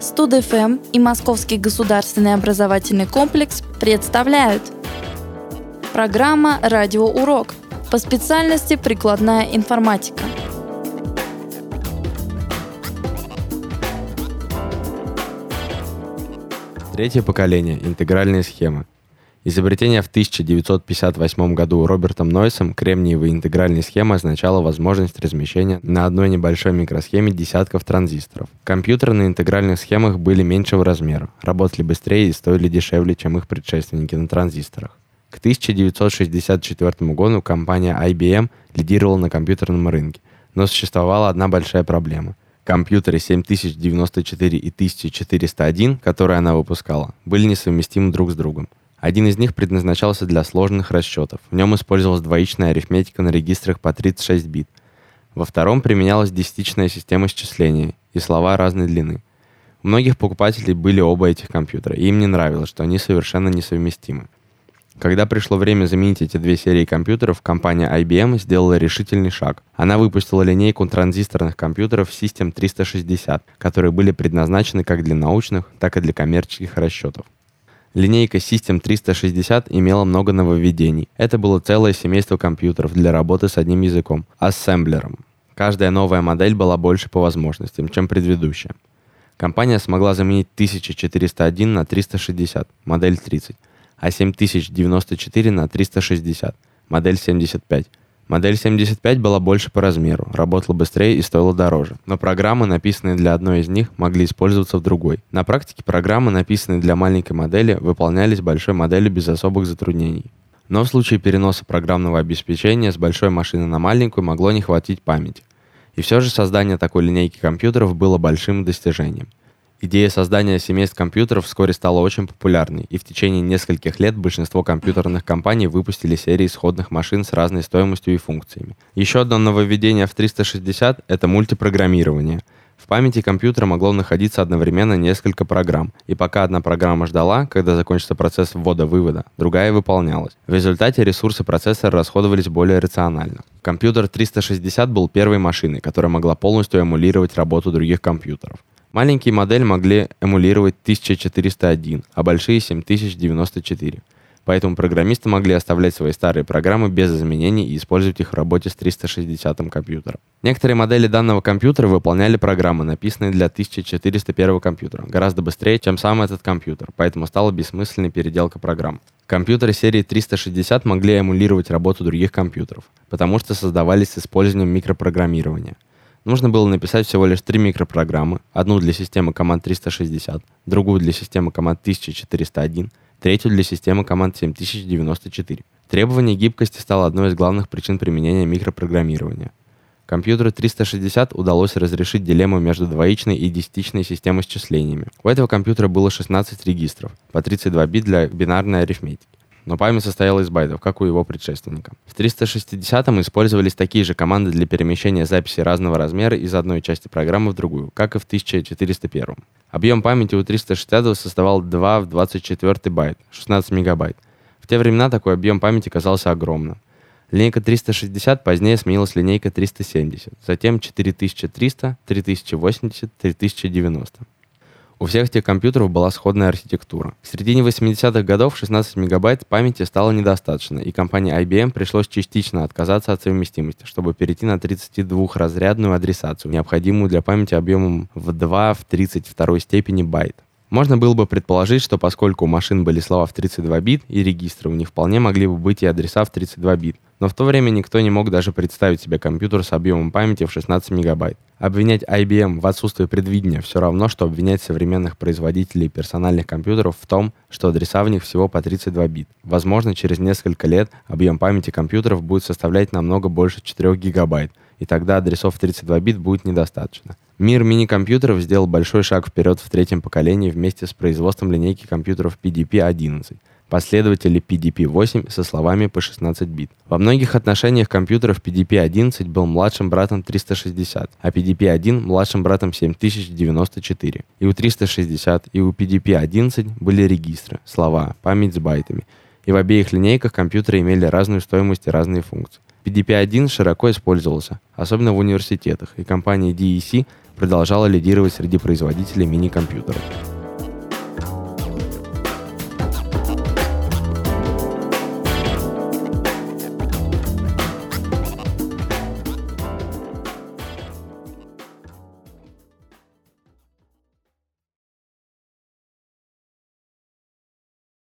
Студ-ФМ и Московский государственный образовательный комплекс представляют Программа «Радиоурок» по специальности «Прикладная информатика». Третье поколение. Интегральные схемы. Изобретение в 1958 году Робертом Нойсом кремниевой интегральной схемы означало возможность размещения на одной небольшой микросхеме десятков транзисторов. Компьютеры на интегральных схемах были меньшего размера, работали быстрее и стоили дешевле, чем их предшественники на транзисторах. К 1964 году компания IBM лидировала на компьютерном рынке, но существовала одна большая проблема. Компьютеры 7094 и 1401, которые она выпускала, были несовместимы друг с другом. Один из них предназначался для сложных расчетов. В нем использовалась двоичная арифметика на регистрах по 36 бит. Во втором применялась десятичная система счисления и слова разной длины. У многих покупателей были оба этих компьютера, и им не нравилось, что они совершенно несовместимы. Когда пришло время заменить эти две серии компьютеров, компания IBM сделала решительный шаг. Она выпустила линейку транзисторных компьютеров System 360, которые были предназначены как для научных, так и для коммерческих расчетов. Линейка System 360 имела много нововведений. Это было целое семейство компьютеров для работы с одним языком — ассемблером. Каждая новая модель была больше по возможностям, чем предыдущая. Компания смогла заменить 1401 на 360, модель 30, а 7094 на 360, модель 75, Модель 75 была больше по размеру, работала быстрее и стоила дороже, но программы, написанные для одной из них, могли использоваться в другой. На практике программы, написанные для маленькой модели, выполнялись большой моделью без особых затруднений. Но в случае переноса программного обеспечения с большой машины на маленькую могло не хватить памяти. И все же создание такой линейки компьютеров было большим достижением. Идея создания семейств компьютеров вскоре стала очень популярной, и в течение нескольких лет большинство компьютерных компаний выпустили серии сходных машин с разной стоимостью и функциями. Еще одно нововведение в 360 — это мультипрограммирование. В памяти компьютера могло находиться одновременно несколько программ, и пока одна программа ждала, когда закончится процесс ввода-вывода, другая выполнялась. В результате ресурсы процессора расходовались более рационально. Компьютер 360 был первой машиной, которая могла полностью эмулировать работу других компьютеров. Маленькие модели могли эмулировать 1401, а большие 7094. Поэтому программисты могли оставлять свои старые программы без изменений и использовать их в работе с 360 компьютером. Некоторые модели данного компьютера выполняли программы, написанные для 1401 компьютера, гораздо быстрее, чем сам этот компьютер, поэтому стала бессмысленной переделка программ. Компьютеры серии 360 могли эмулировать работу других компьютеров, потому что создавались с использованием микропрограммирования. Нужно было написать всего лишь три микропрограммы, одну для системы команд 360, другую для системы команд 1401, третью для системы команд 7094. Требование гибкости стало одной из главных причин применения микропрограммирования. Компьютеру 360 удалось разрешить дилемму между двоичной и десятичной системой счислениями. У этого компьютера было 16 регистров, по 32 бит для бинарной арифметики но память состояла из байтов, как у его предшественника. В 360-м использовались такие же команды для перемещения записей разного размера из одной части программы в другую, как и в 1401. Объем памяти у 360 составал 2 в 24 байт, 16 мегабайт. В те времена такой объем памяти казался огромным. Линейка 360 позднее сменилась линейкой 370, затем 4300, 3080, 3090. У всех этих компьютеров была сходная архитектура. В середине 80-х годов 16 мегабайт памяти стало недостаточно, и компании IBM пришлось частично отказаться от совместимости, чтобы перейти на 32-разрядную адресацию, необходимую для памяти объемом в 2 в 32 степени байт. Можно было бы предположить, что поскольку у машин были слова в 32 бит и регистры, у них вполне могли бы быть и адреса в 32 бит. Но в то время никто не мог даже представить себе компьютер с объемом памяти в 16 мегабайт. Обвинять IBM в отсутствии предвидения все равно, что обвинять современных производителей персональных компьютеров в том, что адреса в них всего по 32 бит. Возможно, через несколько лет объем памяти компьютеров будет составлять намного больше 4 гигабайт, и тогда адресов 32 бит будет недостаточно. Мир мини-компьютеров сделал большой шаг вперед в третьем поколении вместе с производством линейки компьютеров PDP-11, последователи PDP-8 со словами по 16 бит. Во многих отношениях компьютеров PDP-11 был младшим братом 360, а PDP-1 младшим братом 7094. И у 360, и у PDP-11 были регистры, слова, память с байтами. И в обеих линейках компьютеры имели разную стоимость и разные функции. PDP-1 широко использовался, особенно в университетах, и компания DEC продолжала лидировать среди производителей мини-компьютеров.